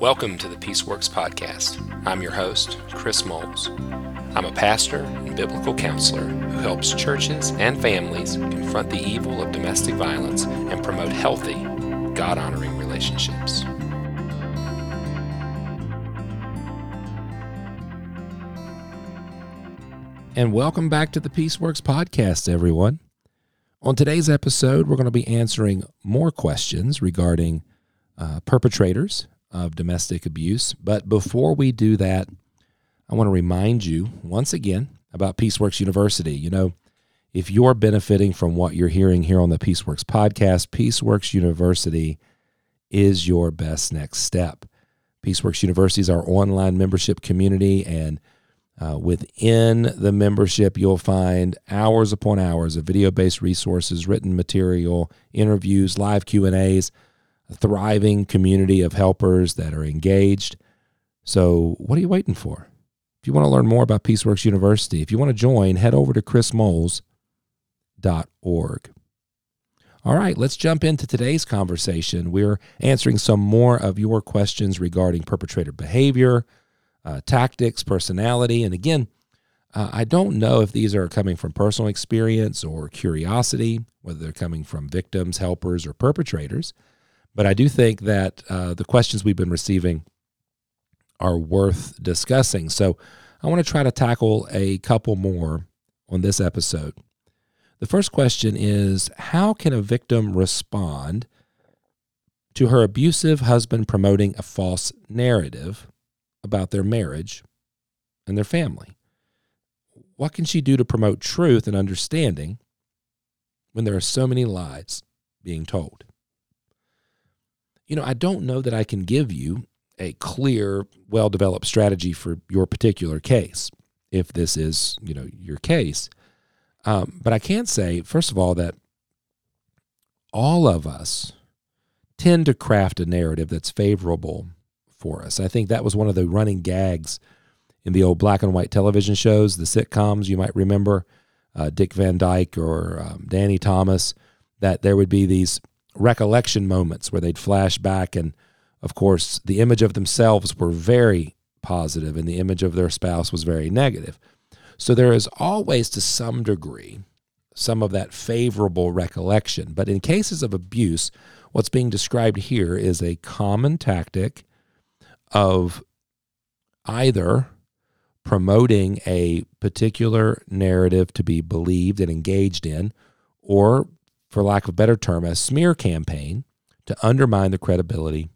Welcome to the Peaceworks Podcast. I'm your host, Chris Moles. I'm a pastor and biblical counselor who helps churches and families confront the evil of domestic violence and promote healthy, God honoring relationships. And welcome back to the Peaceworks Podcast, everyone. On today's episode, we're going to be answering more questions regarding uh, perpetrators of domestic abuse. But before we do that, I want to remind you once again about Peaceworks University. You know, if you're benefiting from what you're hearing here on the Peaceworks podcast, Peaceworks University is your best next step. Peaceworks University is our online membership community, and uh, within the membership, you'll find hours upon hours of video-based resources, written material, interviews, live Q and A's a thriving community of helpers that are engaged. So, what are you waiting for? If you want to learn more about Peaceworks University, if you want to join, head over to chrismoles.org. All right, let's jump into today's conversation. We're answering some more of your questions regarding perpetrator behavior, uh, tactics, personality. And again, uh, I don't know if these are coming from personal experience or curiosity, whether they're coming from victims, helpers, or perpetrators. But I do think that uh, the questions we've been receiving are worth discussing. So I want to try to tackle a couple more on this episode. The first question is How can a victim respond to her abusive husband promoting a false narrative about their marriage and their family? What can she do to promote truth and understanding when there are so many lies being told? You know, I don't know that I can give you a clear, well developed strategy for your particular case, if this is, you know, your case. Um, but I can say, first of all, that all of us tend to craft a narrative that's favorable for us. I think that was one of the running gags in the old black and white television shows, the sitcoms you might remember, uh, Dick Van Dyke or um, Danny Thomas, that there would be these recollection moments where they'd flash back and of course the image of themselves were very positive and the image of their spouse was very negative. So there is always to some degree some of that favorable recollection. But in cases of abuse what's being described here is a common tactic of either promoting a particular narrative to be believed and engaged in or for lack of a better term, a smear campaign to undermine the credibility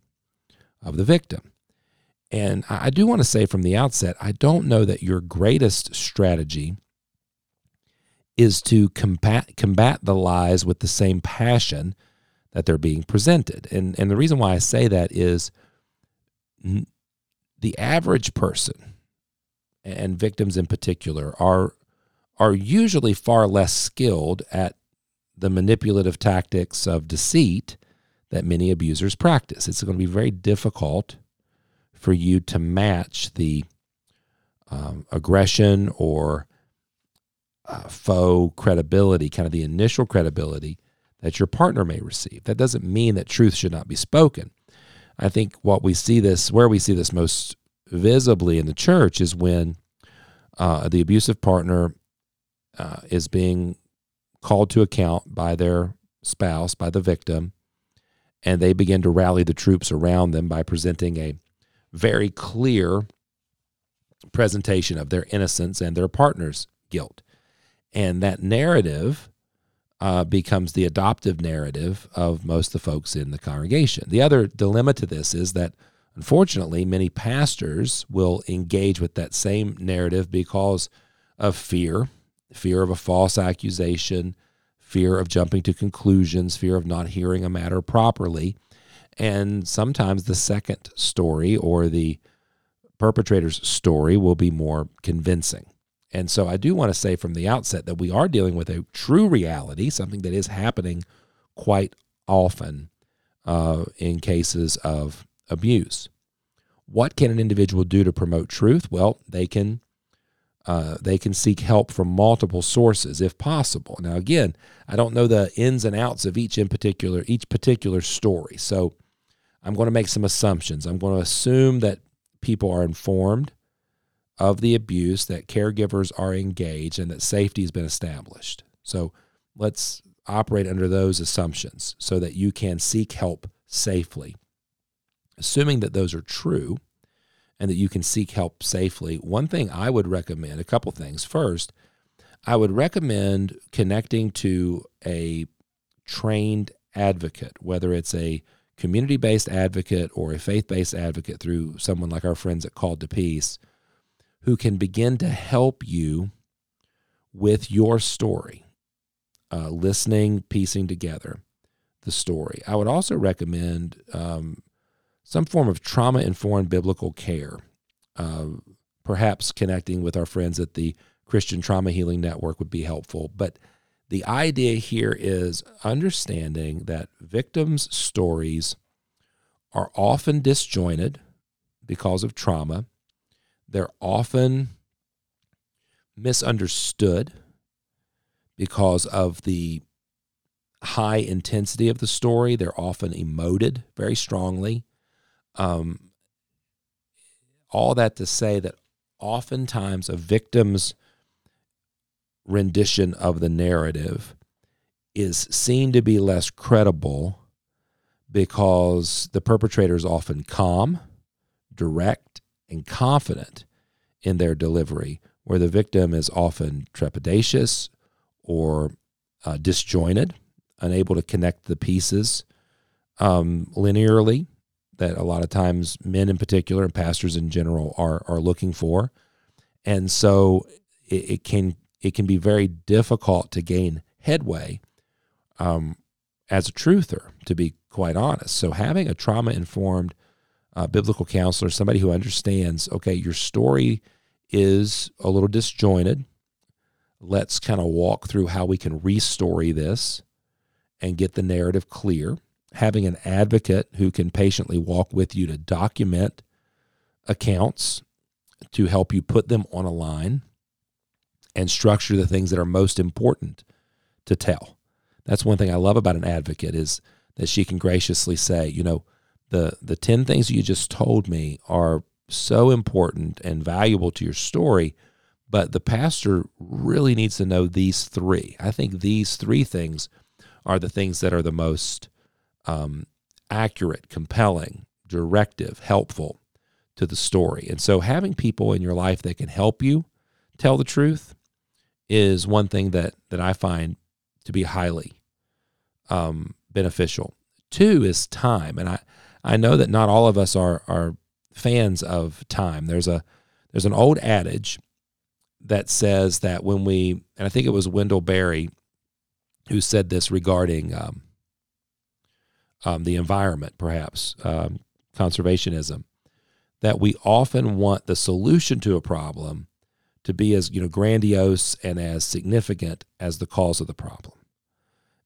of the victim. And I do want to say from the outset, I don't know that your greatest strategy is to combat, combat the lies with the same passion that they're being presented. And, and the reason why I say that is the average person, and victims in particular, are, are usually far less skilled at the manipulative tactics of deceit that many abusers practice. It's going to be very difficult for you to match the um, aggression or uh, faux credibility, kind of the initial credibility that your partner may receive. That doesn't mean that truth should not be spoken. I think what we see this, where we see this most visibly in the church, is when uh, the abusive partner uh, is being called to account by their spouse, by the victim, and they begin to rally the troops around them by presenting a very clear presentation of their innocence and their partner's guilt. And that narrative uh, becomes the adoptive narrative of most of the folks in the congregation. The other dilemma to this is that unfortunately, many pastors will engage with that same narrative because of fear fear of a false accusation, fear of jumping to conclusions, fear of not hearing a matter properly. And sometimes the second story or the perpetrator's story will be more convincing. And so I do want to say from the outset that we are dealing with a true reality, something that is happening quite often uh, in cases of abuse. What can an individual do to promote truth? Well, they can uh, they can seek help from multiple sources if possible. Now, again, I don't know the ins and outs of each in particular each particular story, so I'm going to make some assumptions. I'm going to assume that people are informed of the abuse, that caregivers are engaged, and that safety has been established. So let's operate under those assumptions so that you can seek help safely. Assuming that those are true and that you can seek help safely, one thing I would recommend, a couple things. First, I would recommend connecting to a trained advocate, whether it's a community based advocate or a faith based advocate through someone like our friends at Called to Peace, who can begin to help you with your story, uh, listening, piecing together the story. I would also recommend um, some form of trauma informed biblical care, uh, perhaps connecting with our friends at the Christian Trauma Healing Network would be helpful. But the idea here is understanding that victims' stories are often disjointed because of trauma. They're often misunderstood because of the high intensity of the story. They're often emoted very strongly. Um, all that to say that oftentimes a victim's rendition of the narrative is seen to be less credible because the perpetrator is often calm, direct, and confident in their delivery, where the victim is often trepidatious or uh, disjointed, unable to connect the pieces um, linearly that a lot of times men in particular and pastors in general are are looking for, and so it, it can it can be very difficult to gain headway um, as a truther, to be quite honest. So, having a trauma informed uh, biblical counselor, somebody who understands, okay, your story is a little disjointed. Let's kind of walk through how we can restory this and get the narrative clear. Having an advocate who can patiently walk with you to document accounts to help you put them on a line and structure the things that are most important to tell. That's one thing I love about an advocate is that she can graciously say, you know, the the 10 things you just told me are so important and valuable to your story, but the pastor really needs to know these three. I think these three things are the things that are the most um, accurate, compelling, directive, helpful to the story. And so having people in your life that can help you tell the truth is one thing that that I find to be highly um, beneficial. Two is time, and I I know that not all of us are are fans of time. There's a there's an old adage that says that when we and I think it was Wendell Berry who said this regarding um, um, the environment, perhaps um, conservationism, that we often want the solution to a problem to be as you know grandiose and as significant as the cause of the problem.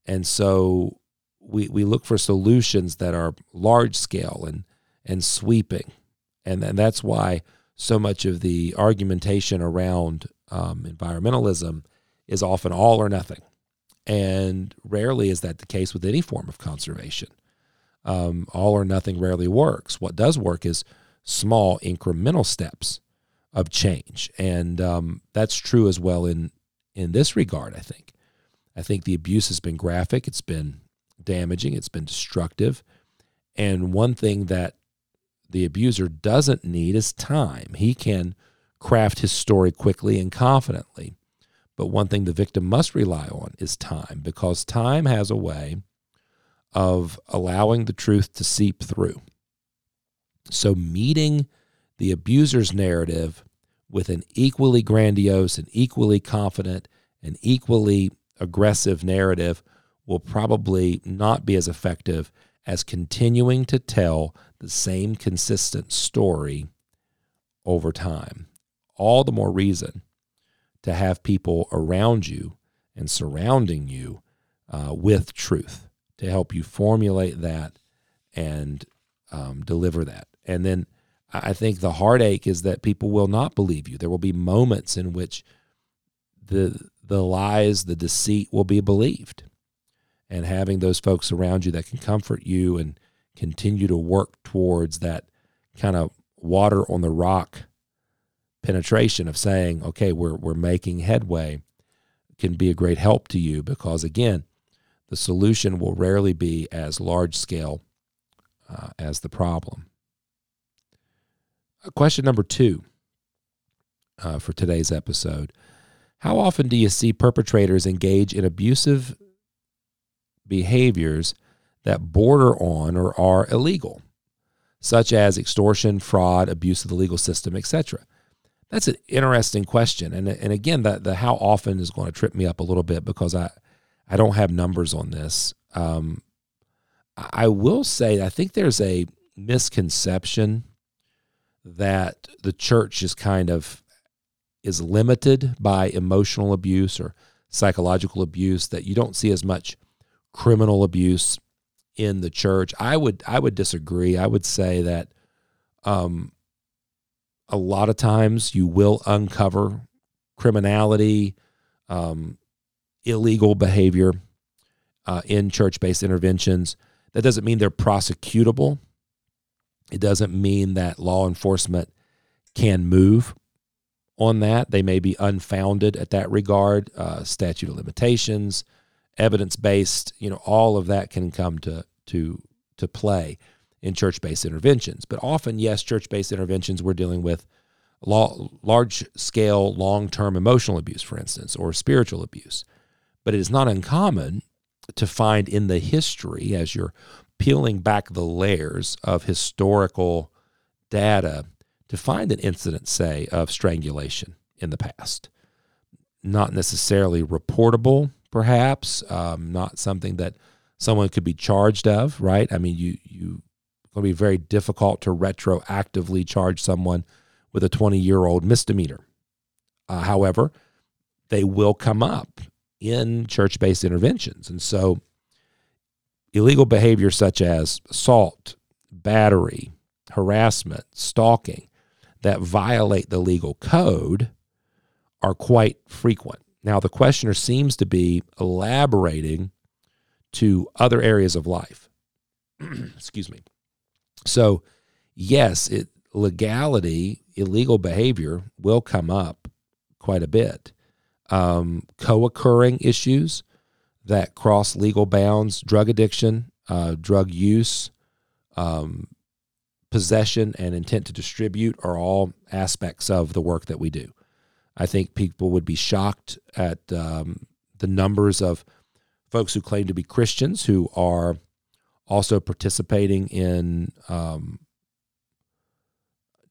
And so we we look for solutions that are large scale and and sweeping, and and that's why so much of the argumentation around um, environmentalism is often all or nothing, and rarely is that the case with any form of conservation. Um, all or nothing rarely works. What does work is small incremental steps of change, and um, that's true as well in in this regard. I think. I think the abuse has been graphic. It's been damaging. It's been destructive. And one thing that the abuser doesn't need is time. He can craft his story quickly and confidently. But one thing the victim must rely on is time because time has a way of allowing the truth to seep through. So, meeting the abuser's narrative with an equally grandiose and equally confident and equally aggressive narrative will probably not be as effective as continuing to tell the same consistent story over time. All the more reason to have people around you and surrounding you uh, with truth to help you formulate that and um, deliver that. And then I think the heartache is that people will not believe you. There will be moments in which the the lies, the deceit will be believed. And having those folks around you that can comfort you and continue to work towards that kind of water on the rock penetration of saying, okay, we're, we're making headway can be a great help to you because, again, the solution will rarely be as large scale uh, as the problem. Uh, question number two uh, for today's episode How often do you see perpetrators engage in abusive behaviors that border on or are illegal, such as extortion, fraud, abuse of the legal system, etc.? That's an interesting question, and and again, the the how often is going to trip me up a little bit because I I don't have numbers on this. Um, I will say I think there's a misconception that the church is kind of is limited by emotional abuse or psychological abuse that you don't see as much criminal abuse in the church. I would I would disagree. I would say that um, a lot of times you will uncover criminality, um, illegal behavior uh, in church based interventions. That doesn't mean they're prosecutable. It doesn't mean that law enforcement can move on that. They may be unfounded at that regard. Uh, statute of limitations, evidence based, you know, all of that can come to to to play in church based interventions. But often, yes, church based interventions, we're dealing with large scale, long term emotional abuse, for instance, or spiritual abuse. But it is not uncommon to find in the history, as you're peeling back the layers of historical data, to find an incident, say, of strangulation in the past. Not necessarily reportable, perhaps, um, not something that someone could be charged of, right? I mean, you you going to be very difficult to retroactively charge someone with a 20 year old misdemeanor. Uh, however, they will come up in church based interventions. And so, illegal behavior such as assault, battery, harassment, stalking that violate the legal code are quite frequent. Now, the questioner seems to be elaborating to other areas of life. Excuse me. So, yes, it, legality, illegal behavior will come up quite a bit. Um, Co occurring issues that cross legal bounds, drug addiction, uh, drug use, um, possession, and intent to distribute are all aspects of the work that we do. I think people would be shocked at um, the numbers of folks who claim to be Christians who are also participating in um,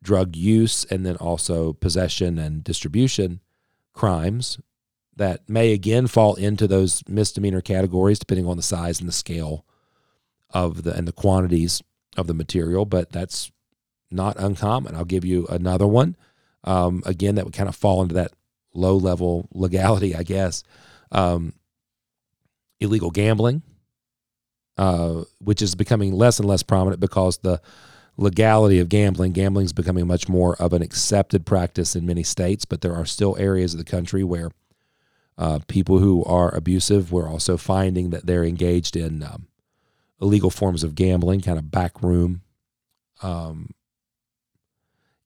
drug use and then also possession and distribution crimes that may again fall into those misdemeanor categories depending on the size and the scale of the and the quantities of the material but that's not uncommon i'll give you another one um, again that would kind of fall into that low level legality i guess um, illegal gambling uh, which is becoming less and less prominent because the legality of gambling. Gambling is becoming much more of an accepted practice in many states, but there are still areas of the country where uh, people who are abusive, we're also finding that they're engaged in um, illegal forms of gambling, kind of backroom um,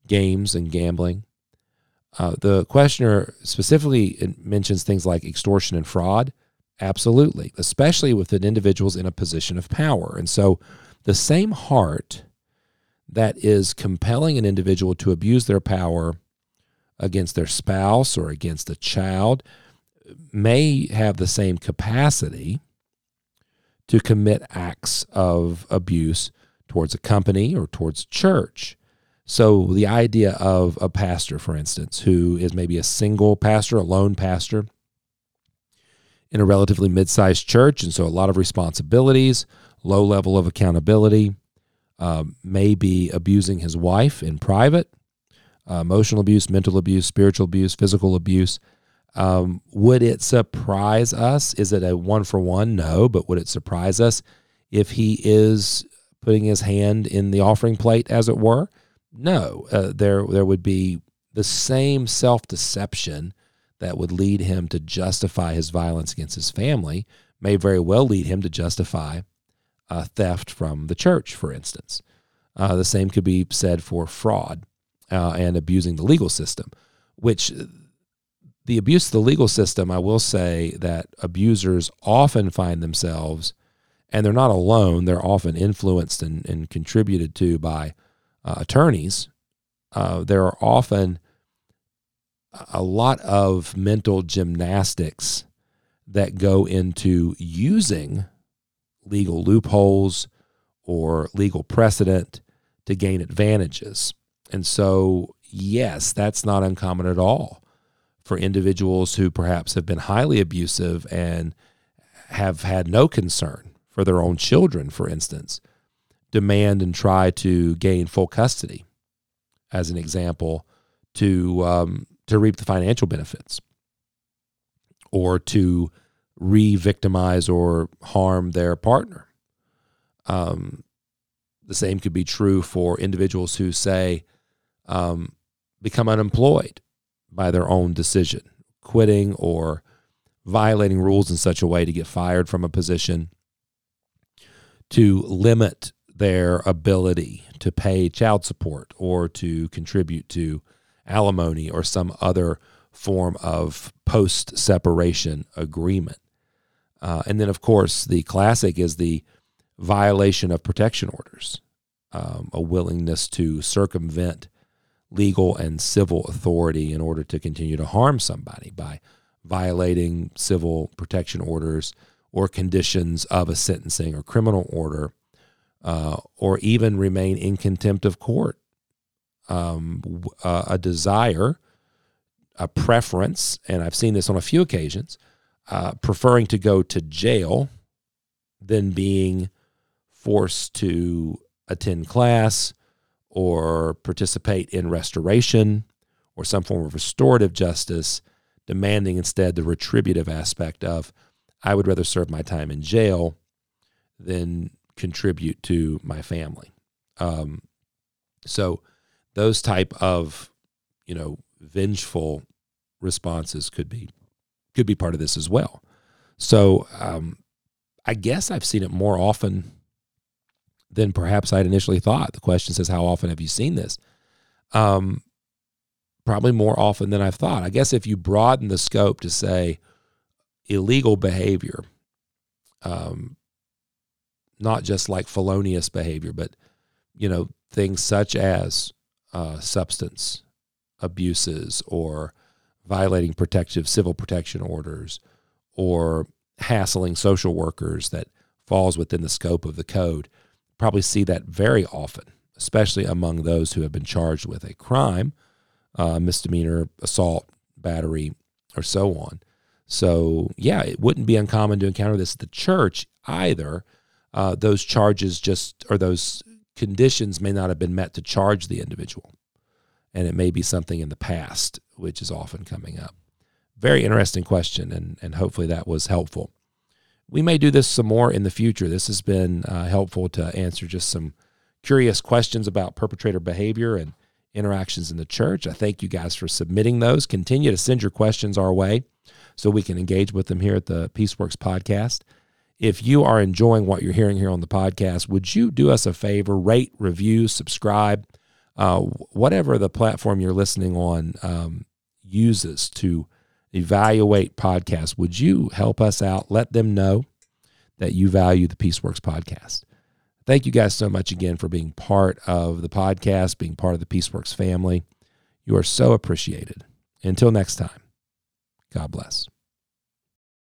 games and gambling. Uh, the questioner specifically mentions things like extortion and fraud. Absolutely, especially with an individuals in a position of power. And so the same heart that is compelling an individual to abuse their power against their spouse or against a child may have the same capacity to commit acts of abuse towards a company or towards church. So, the idea of a pastor, for instance, who is maybe a single pastor, a lone pastor in a relatively mid sized church, and so a lot of responsibilities, low level of accountability, um, may be abusing his wife in private, uh, emotional abuse, mental abuse, spiritual abuse, physical abuse. Um, would it surprise us? Is it a one for one? No, but would it surprise us if he is putting his hand in the offering plate, as it were? No, uh, there there would be the same self deception that would lead him to justify his violence against his family may very well lead him to justify uh, theft from the church, for instance. Uh, the same could be said for fraud uh, and abusing the legal system, which the abuse of the legal system, I will say that abusers often find themselves, and they're not alone, they're often influenced and, and contributed to by uh, attorneys. Uh, there are often a lot of mental gymnastics that go into using legal loopholes or legal precedent to gain advantages. And so, yes, that's not uncommon at all for individuals who perhaps have been highly abusive and have had no concern for their own children, for instance, demand and try to gain full custody, as an example, to um, to reap the financial benefits or to re-victimize or harm their partner. Um, the same could be true for individuals who say um, become unemployed by their own decision, quitting or violating rules in such a way to get fired from a position, to limit their ability to pay child support or to contribute to alimony or some other form of post separation agreement. Uh, and then, of course, the classic is the violation of protection orders, um, a willingness to circumvent legal and civil authority in order to continue to harm somebody by violating civil protection orders or conditions of a sentencing or criminal order, uh, or even remain in contempt of court. Um, a, a desire, a preference, and I've seen this on a few occasions, uh, preferring to go to jail than being forced to attend class or participate in restoration or some form of restorative justice, demanding instead the retributive aspect of, I would rather serve my time in jail than contribute to my family. Um, so those type of, you know, vengeful responses could be could be part of this as well. So um, I guess I've seen it more often than perhaps I'd initially thought. The question says, How often have you seen this? Um, probably more often than I've thought. I guess if you broaden the scope to say illegal behavior, um, not just like felonious behavior, but you know things such as uh, substance abuses or violating protective civil protection orders or hassling social workers that falls within the scope of the code probably see that very often, especially among those who have been charged with a crime, uh, misdemeanor, assault, battery, or so on. So, yeah, it wouldn't be uncommon to encounter this at the church either. Uh, those charges just, or those conditions may not have been met to charge the individual. And it may be something in the past, which is often coming up. Very interesting question, and, and hopefully that was helpful we may do this some more in the future. This has been uh, helpful to answer just some curious questions about perpetrator behavior and interactions in the church. I thank you guys for submitting those. Continue to send your questions our way so we can engage with them here at the Peaceworks podcast. If you are enjoying what you're hearing here on the podcast, would you do us a favor, rate, review, subscribe, uh, whatever the platform you're listening on um, uses to evaluate podcasts. Would you help us out? Let them know that you value the Peaceworks podcast. Thank you guys so much again for being part of the podcast, being part of the Peaceworks family. You are so appreciated. Until next time, God bless.